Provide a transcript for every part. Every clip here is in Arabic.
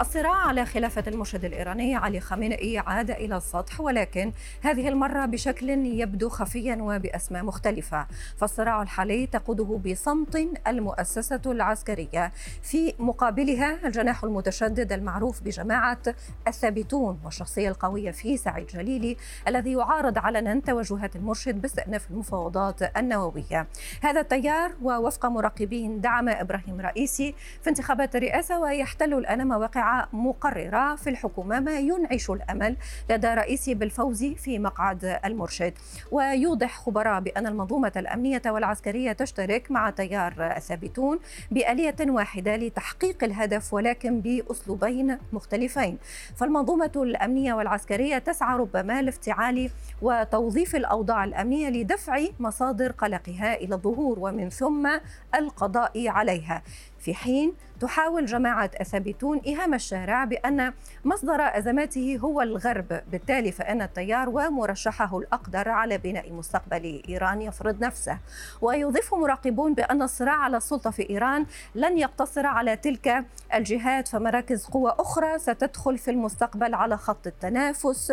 الصراع على خلافة المرشد الإيراني علي خامنئي عاد إلى السطح ولكن هذه المرة بشكل يبدو خفيا وبأسماء مختلفة. فالصراع الحالي تقوده بصمت المؤسسة العسكرية في مقابلها الجناح المتشدد المعروف بجماعة الثابتون والشخصية القوية في سعيد جليلي الذي يعارض علنا توجهات المرشد باستئناف المفاوضات النووية. هذا التيار ووفق مراقبين دعم إبراهيم رئيسي في انتخابات الرئاسة ويحتل الآن مواقع مقررة في الحكومة ما ينعش الأمل لدى رئيسي بالفوز في مقعد المرشد. ويوضح خبراء بأن المنظومة الأمنية والعسكرية تشترك مع تيار الثابتون بآلية واحدة لتحقيق الهدف ولكن بأسلوبين مختلفين. فالمنظومة الأمنية والعسكرية تسعى ربما لافتعال وتوظيف الأوضاع الأمنية لدفع مصادر قلقها إلى الظهور ومن ثم القضاء عليها. في حين تحاول جماعة الثابتون إيهام الشارع بأن مصدر أزماته هو الغرب. بالتالي فإن التيار ومرشحه الأقدر على بناء مستقبل إيران يفرض نفسه. ويضيف مراقبون بأن الصراع على السلطة في إيران لن يقتصر على تلك الجهات فمراكز قوى أخرى ستدخل في المستقبل على خط التنافس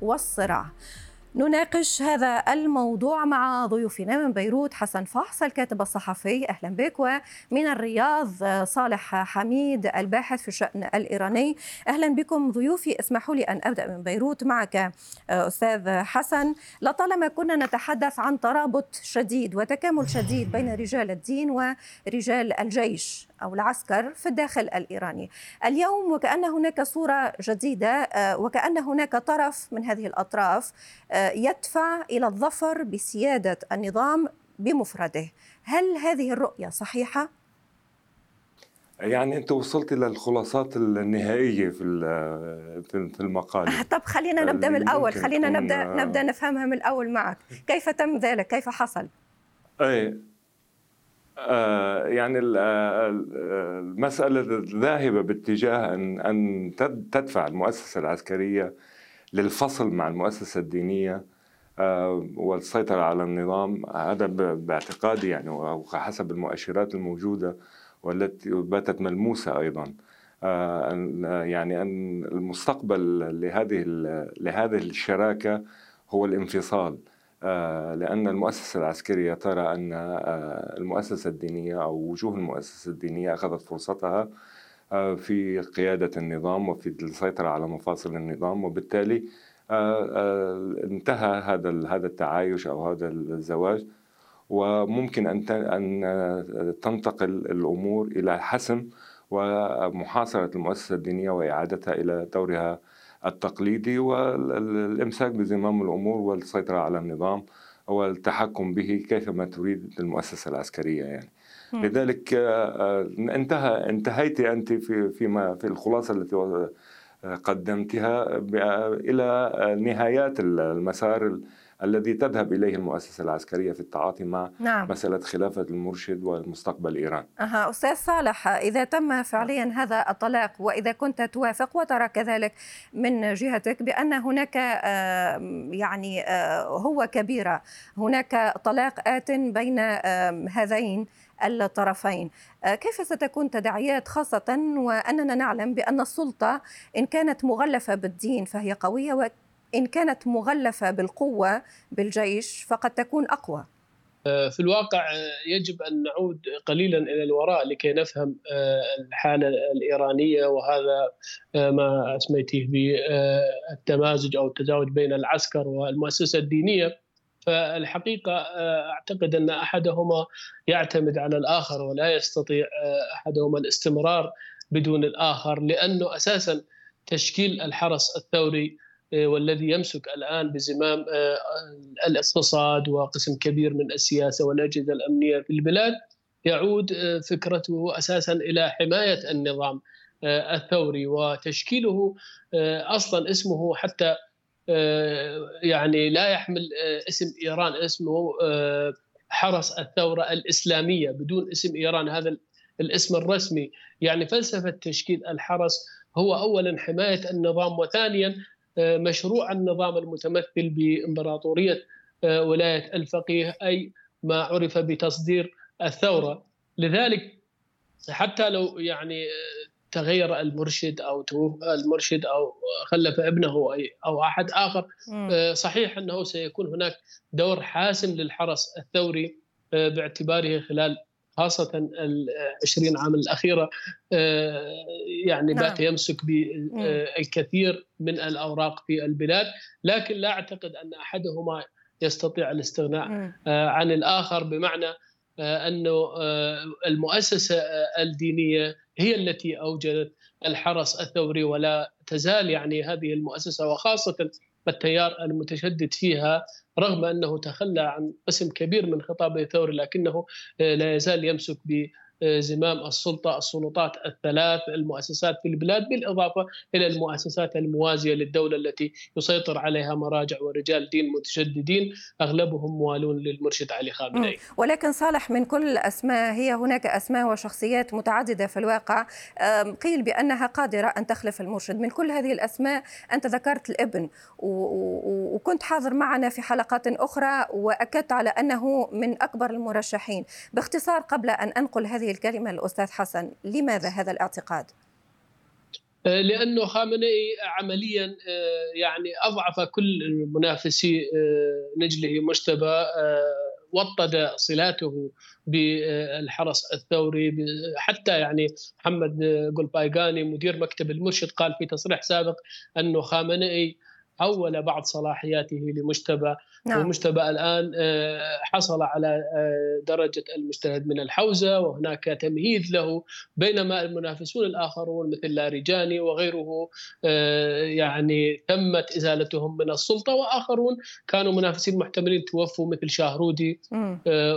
والصراع. نناقش هذا الموضوع مع ضيوفنا من بيروت حسن فحص الكاتب الصحفي. أهلا بك ومن الرياض صالح حميد الباحث في الشأن الإيراني. أهلا بكم ضيوفي اسمحوا لي أن أبدأ من بيروت. معك أستاذ حسن لطالما كنا نتحدث عن ترابط شديد وتكامل شديد بين رجال الدين ورجال الجيش أو العسكر في الداخل الإيراني. اليوم وكأن هناك صورة جديدة وكأن هناك طرف من هذه الأطراف يدفع إلى الظفر بسيادة النظام بمفرده. هل هذه الرؤية صحيحة؟ يعني أنت وصلت للخلاصات النهائية في في المقال. طب خلينا نبدأ من الأول. خلينا نبدأ نبدأ نفهمها من الأول معك. كيف تم ذلك؟ كيف حصل؟ أي آه يعني المسألة ذاهبة باتجاه أن أن تدفع المؤسسة العسكرية للفصل مع المؤسسة الدينية آه والسيطرة على النظام. هذا باعتقادي يعني وحسب المؤشرات الموجودة والتي باتت ملموسة أيضا. آه يعني أن المستقبل لهذه لهذه الشراكة هو الانفصال. لأن المؤسسة العسكرية ترى أن المؤسسة الدينية أو وجوه المؤسسة الدينية أخذت فرصتها في قيادة النظام وفي السيطرة على مفاصل النظام وبالتالي انتهى هذا هذا التعايش أو هذا الزواج وممكن أن أن تنتقل الأمور إلى حسم ومحاصرة المؤسسة الدينية وإعادتها إلى دورها التقليدي والإمساك بزمام الأمور والسيطرة على النظام والتحكم به كيفما تريد المؤسسة العسكرية يعني. لذلك انتهى انتهيت أنت في فيما في الخلاصة التي قدمتها إلى نهايات المسار الذي تذهب إليه المؤسسة العسكرية في التعاطي مع نعم. مسألة خلافة المرشد ومستقبل إيران. أها أستاذ صالح إذا تم فعليا هذا الطلاق وإذا كنت توافق وترى كذلك من جهتك بأن هناك يعني هو كبيرة هناك طلاق آت بين هذين الطرفين. كيف ستكون تداعيات خاصة؟ وأننا نعلم بأن السلطة إن كانت مغلفة بالدين فهي قوية إن كانت مغلفة بالقوة بالجيش فقد تكون أقوى. في الواقع يجب أن نعود قليلا إلى الوراء لكي نفهم الحالة الإيرانية وهذا ما أسميته بالتمازج أو التزاوج بين العسكر والمؤسسة الدينية. فالحقيقة أعتقد أن أحدهما يعتمد على الآخر ولا يستطيع أحدهما الاستمرار بدون الآخر لأنه أساسا تشكيل الحرس الثوري والذي يمسك الآن بزمام الاقتصاد وقسم كبير من السياسة والاجهزه الأمنية في البلاد يعود فكرته أساسا إلى حماية النظام الثوري وتشكيله أصلا اسمه حتى يعني لا يحمل اسم إيران اسمه حرس الثورة الإسلامية بدون اسم إيران هذا الاسم الرسمي. يعني فلسفة تشكيل الحرس هو اولا حماية النظام وثانيا مشروع النظام المتمثل بإمبراطورية ولاية الفقيه أي ما عرف بتصدير الثورة. لذلك حتى لو يعني تغير المرشد أو توفى المرشد أو خلف ابنه أو أحد آخر. صحيح أنه سيكون هناك دور حاسم للحرس الثوري باعتباره خلال خاصة ال 20 عام الأخيرة يعني نعم. بات يمسك بالكثير من الأوراق في البلاد. لكن لا أعتقد أن أحدهما يستطيع الاستغناء عن الآخر. بمعنى أنه المؤسسة الدينية هي التي أوجدت الحرس الثوري ولا تزال يعني هذه المؤسسة وخاصة التيار المتشدد فيها رغم أنه تخلى عن قسم كبير من خطابه الثوري لكنه لا يزال يمسك ب زمام السلطة السلطات الثلاث المؤسسات في البلاد بالإضافة إلى المؤسسات الموازية للدولة التي يسيطر عليها مراجع ورجال دين متشددين أغلبهم موالون للمرشد علي خامنئي. ولكن صالح من كل الأسماء هي هناك أسماء وشخصيات متعددة في الواقع. قيل بأنها قادرة أن تخلف المرشد. من كل هذه الأسماء أنت ذكرت الابن وكنت حاضر معنا في حلقات أخرى وأكدت على أنه من أكبر المرشحين. باختصار قبل أن أنقل هذه الكلمة الأستاذ حسن لماذا هذا الاعتقاد؟ آه، لأنه خامنئي عمليا آه، يعني أضعف كل منافسي آه، نجله مجتبى وطد صلاته بالحرس الثوري حتى يعني محمد قلبايغاني مدير مكتب المرشد قال في تصريح سابق أنه خامنئي حول بعض صلاحياته لمجتبى. نعم. ومجتبى الآن آه، حصل على آه، درجة المجتهد من الحوزة وهناك تمهيد له بينما المنافسون الآخرون مثل لاريجاني وغيره آه، يعني تمت إزالتهم من السلطة. وآخرون كانوا منافسين محتملين توفوا مثل شاهرودي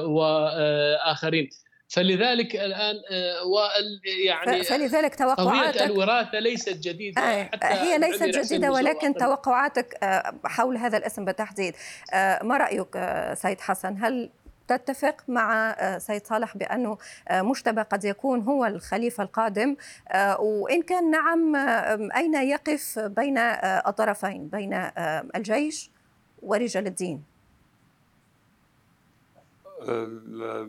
وآخرين. فلذلك الآن يعني فلذلك توقعاتك الوراثة ليست جديدة حتى هي ليست جديدة ولكن توقعاتك حول هذا الاسم بالتحديد. ما رأيك سيد حسن؟ هل تتفق مع سيد صالح بأنه مجتبى قد يكون هو الخليفة القادم؟ وإن كان نعم أين يقف بين الطرفين بين الجيش ورجال الدين؟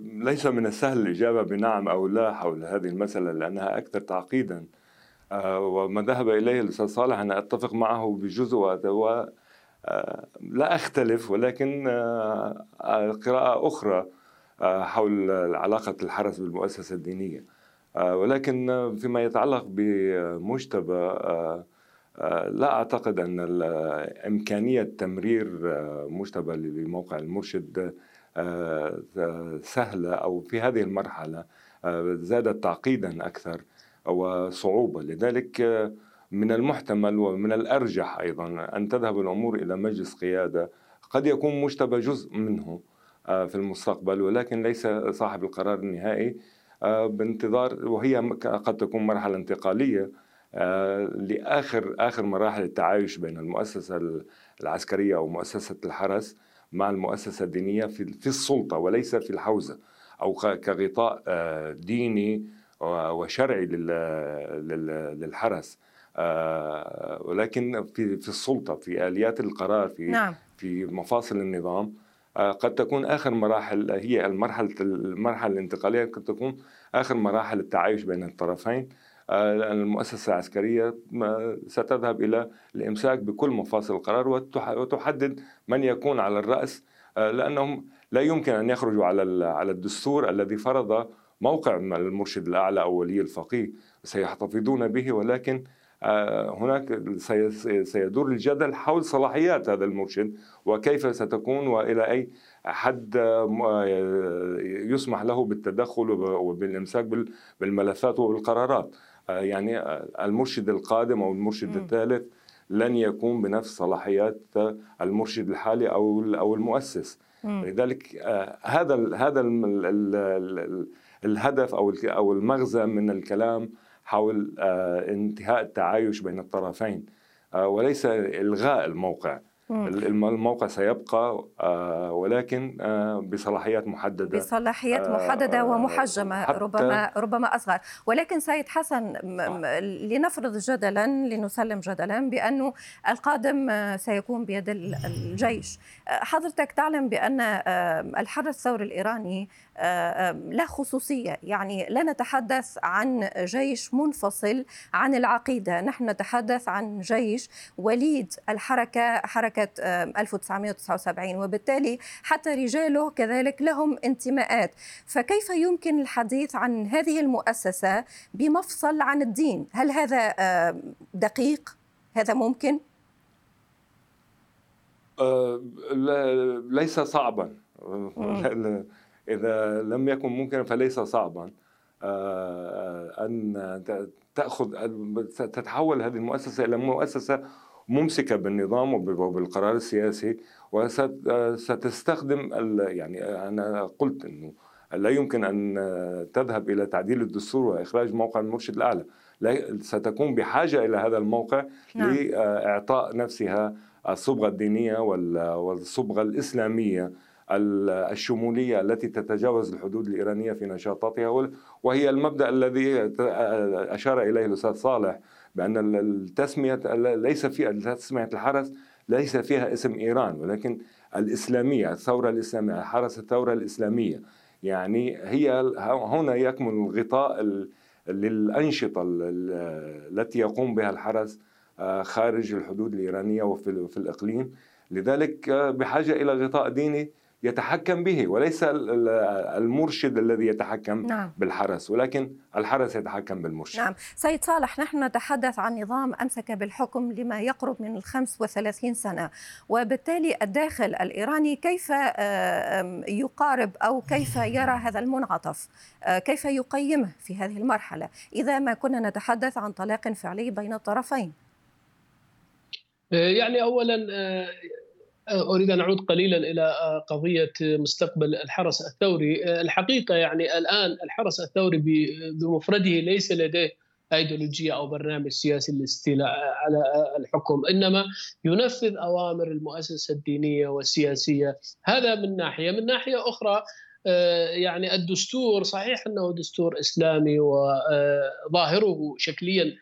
ليس من السهل الإجابة بنعم أو لا حول هذه المسألة لأنها أكثر تعقيدا. آه، وما ذهب إليه الأستاذ صالح أنا أتفق معه بجزء آه، لا أختلف ولكن آه، قراءة أخرى حول علاقة الحرس بالمؤسسة الدينية. ولكن فيما يتعلق بمجتبى لا أعتقد أن إمكانية تمرير مجتبى لموقع المرشد آه، سهلة أو في هذه المرحلة آه، زادت تعقيدا أكثر وصعوبة. لذلك آه، من المحتمل ومن الأرجح أيضا أن تذهب الأمور إلى مجلس قيادة. قد يكون مجتبى جزء منه في المستقبل ولكن ليس صاحب القرار النهائي بانتظار وهي قد تكون مرحلة انتقالية لآخر آخر مراحل التعايش بين المؤسسة العسكرية أو مؤسسة الحرس. مع المؤسسة الدينية في السلطة وليس في الحوزة أو كغطاء آه، ديني وشرعي للحرس آه، ولكن في في السلطة في آليات القرار في نعم. في مفاصل النظام آه، قد تكون آخر مراحل هي المرحلة المرحلة الانتقالية قد تكون آخر مراحل التعايش بين الطرفين المؤسسة العسكرية ستذهب إلى الإمساك بكل مفاصل القرار وتحدد من يكون على الرأس آه، لأنهم لا يمكن أن يخرجوا على على الدستور الذي فرض موقع المرشد الأعلى أو ولي الفقيه سيحتفظون به ولكن آه، هناك سيدور الجدل حول صلاحيات هذا المرشد وكيف ستكون وإلى أي حد آه، يسمح له بالتدخل وبالإمساك بالملفات وبالقرارات. يعني المرشد القادم أو المرشد الثالث لن يكون بنفس صلاحيات المرشد الحالي أو أو المؤسس. لذلك آه، هذا هذا الهدف أو أو المغزى من الكلام حول آه، انتهاء التعايش بين الطرفين. آه، وليس إلغاء الموقع. الموقع سيبقى آه، ولكن آه، بصلاحيات محددة. بصلاحيات محددة ومحجمة ربما ربما أصغر. ولكن سيد حسن لنفرض جدلا لنسلم جدلا بانه القادم سيكون بيد الجيش. حضرتك تعلم بأن الحرس الثوري الإيراني لا خصوصية. يعني لا نتحدث عن جيش منفصل عن العقيدة. نحن نتحدث عن جيش وليد. الحركة حركة 1979 وبالتالي حتى رجاله كذلك لهم انتماءات. فكيف يمكن الحديث عن هذه المؤسسة بمفصل عن الدين؟ هل هذا دقيق؟ هذا ممكن؟ أه ليس صعبا. إذا لم يكن ممكنا فليس صعبا. آه، أن تأخذ تتحول هذه المؤسسة إلى مؤسسة ممسكة بالنظام وبالقرار السياسي وستستخدم يعني أنا قلت أنه لا يمكن أن تذهب إلى تعديل الدستور وإخراج موقع المرشد الأعلى ستكون بحاجة إلى هذا الموقع نعم. لإعطاء نفسها الصبغة الدينية والصبغة الإسلامية الشمولية التي تتجاوز الحدود الإيرانية في نشاطاتها وهي المبدأ الذي أشار إليه الأستاذ صالح بأن التسمية ليس في تسمية الحرس ليس فيها اسم إيران ولكن الإسلامية الثورة الإسلامية حرس الثورة الإسلامية. يعني هي هنا يكمن الغطاء للأنشطة التي يقوم بها الحرس آه، خارج الحدود الإيرانية وفي الإقليم. لذلك آه، بحاجة إلى غطاء ديني يتحكم به وليس المرشد الذي يتحكم نعم. بالحرس ولكن الحرس يتحكم بالمرشد. نعم. سيد صالح نحن نتحدث عن نظام أمسك بالحكم لما يقرب من ال 35 سنة وبالتالي الداخل الإيراني كيف يقارب أو كيف يرى هذا المنعطف؟ آه، كيف يقيمه في هذه المرحلة؟ إذا ما كنا نتحدث عن طلاق فعلي بين الطرفين. آه، يعني أولا آه، أريد أن أعود قليلا إلى آه، قضية مستقبل الحرس الثوري، آه، الحقيقة يعني الآن الحرس الثوري بمفرده ليس لديه أيديولوجية أو برنامج سياسي للاستيلاء على الحكم، إنما ينفذ أوامر المؤسسة الدينية والسياسية، هذا من ناحية، من ناحية أخرى آه، يعني الدستور صحيح أنه دستور إسلامي وظاهره شكليا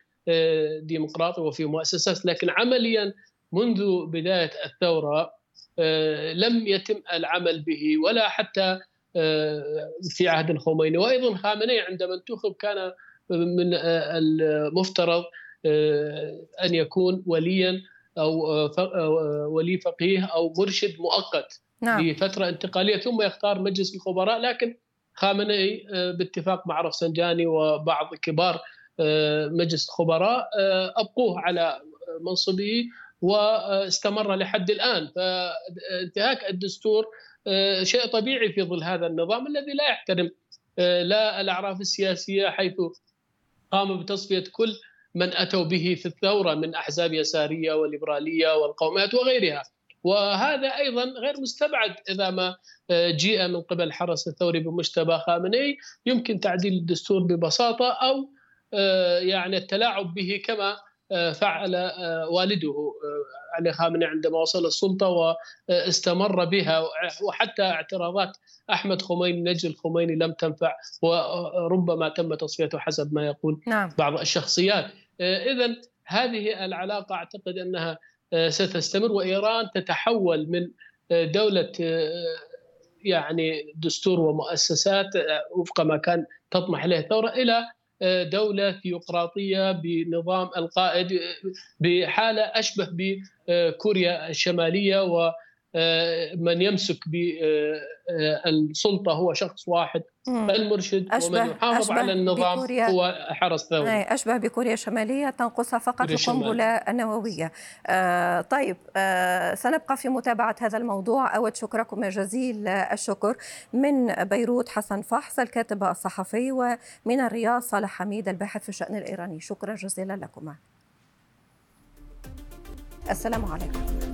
ديمقراطي وفي مؤسسات لكن عمليا منذ بداية الثورة آه، لم يتم العمل به ولا حتى آه، في عهد الخميني. وأيضا خامنئي عندما انتخب كان من آه، المفترض أن يكون وليا أو ولي فقيه أو مرشد مؤقت نعم. لفترة انتقالية ثم يختار مجلس الخبراء. لكن خامنئي باتفاق مع رفسنجاني وبعض كبار مجلس الخبراء أبقوه على منصبه. واستمر لحد الآن. فانتهاك الدستور آه، شيء طبيعي في ظل هذا النظام الذي لا يحترم آه، لا الأعراف السياسية حيث قام بتصفية كل من أتوا به في الثورة من أحزاب يسارية وليبرالية والقوميات وغيرها. وهذا أيضا غير مستبعد إذا ما آه، جيء من قبل الحرس الثوري بمجتبى خامنئي. يمكن تعديل الدستور ببساطة أو يعني التلاعب به كما فعل آه، والده آه، علي خامنئي عندما وصل السلطة واستمر بها وحتى اعتراضات أحمد خميني نجل الخميني لم تنفع وربما تم تصفيته حسب ما يقول نعم. بعض الشخصيات اذا هذه العلاقة أعتقد أنها ستستمر وإيران تتحول من دولة يعني دستور ومؤسسات وفق ما كان تطمح إليه الثورة إلى دولة ثيوقراطية بنظام القائد بحالة أشبه بكوريا الشمالية ومن يمسك بالسلطة هو شخص واحد المرشد ومن يحافظ على النظام هو حرس ثوري. أشبه بكوريا الشمالية تنقصها فقط القنبلة النووية. آه طيب آه سنبقى في متابعة هذا الموضوع. أود شكركم جزيل الشكر من بيروت حسن فحص الكاتب الصحفي ومن الرياض صالح حميد الباحث في الشأن الإيراني. شكرا جزيلا لكما. السلام عليكم.